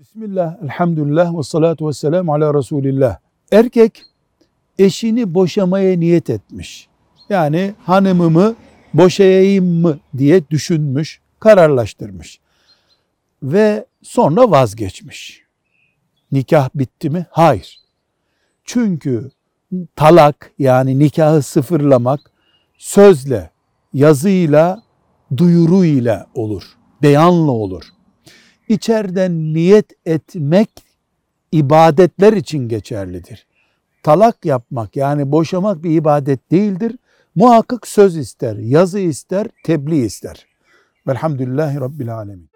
Bismillah, elhamdülillah ve salatu ve selamu ala Resulillah. Erkek eşini boşamaya niyet etmiş. Yani hanımımı boşayayım mı diye düşünmüş, kararlaştırmış. Ve sonra vazgeçmiş. Nikah bitti mi? Hayır. Çünkü talak yani nikahı sıfırlamak sözle, yazıyla, duyuruyla olur. Beyanla olur. İçeriden niyet etmek ibadetler için geçerlidir. Talak yapmak yani boşamak bir ibadet değildir. Muhakkak söz ister, yazı ister, tebliğ ister. Velhamdülillahi Rabbil Alemin.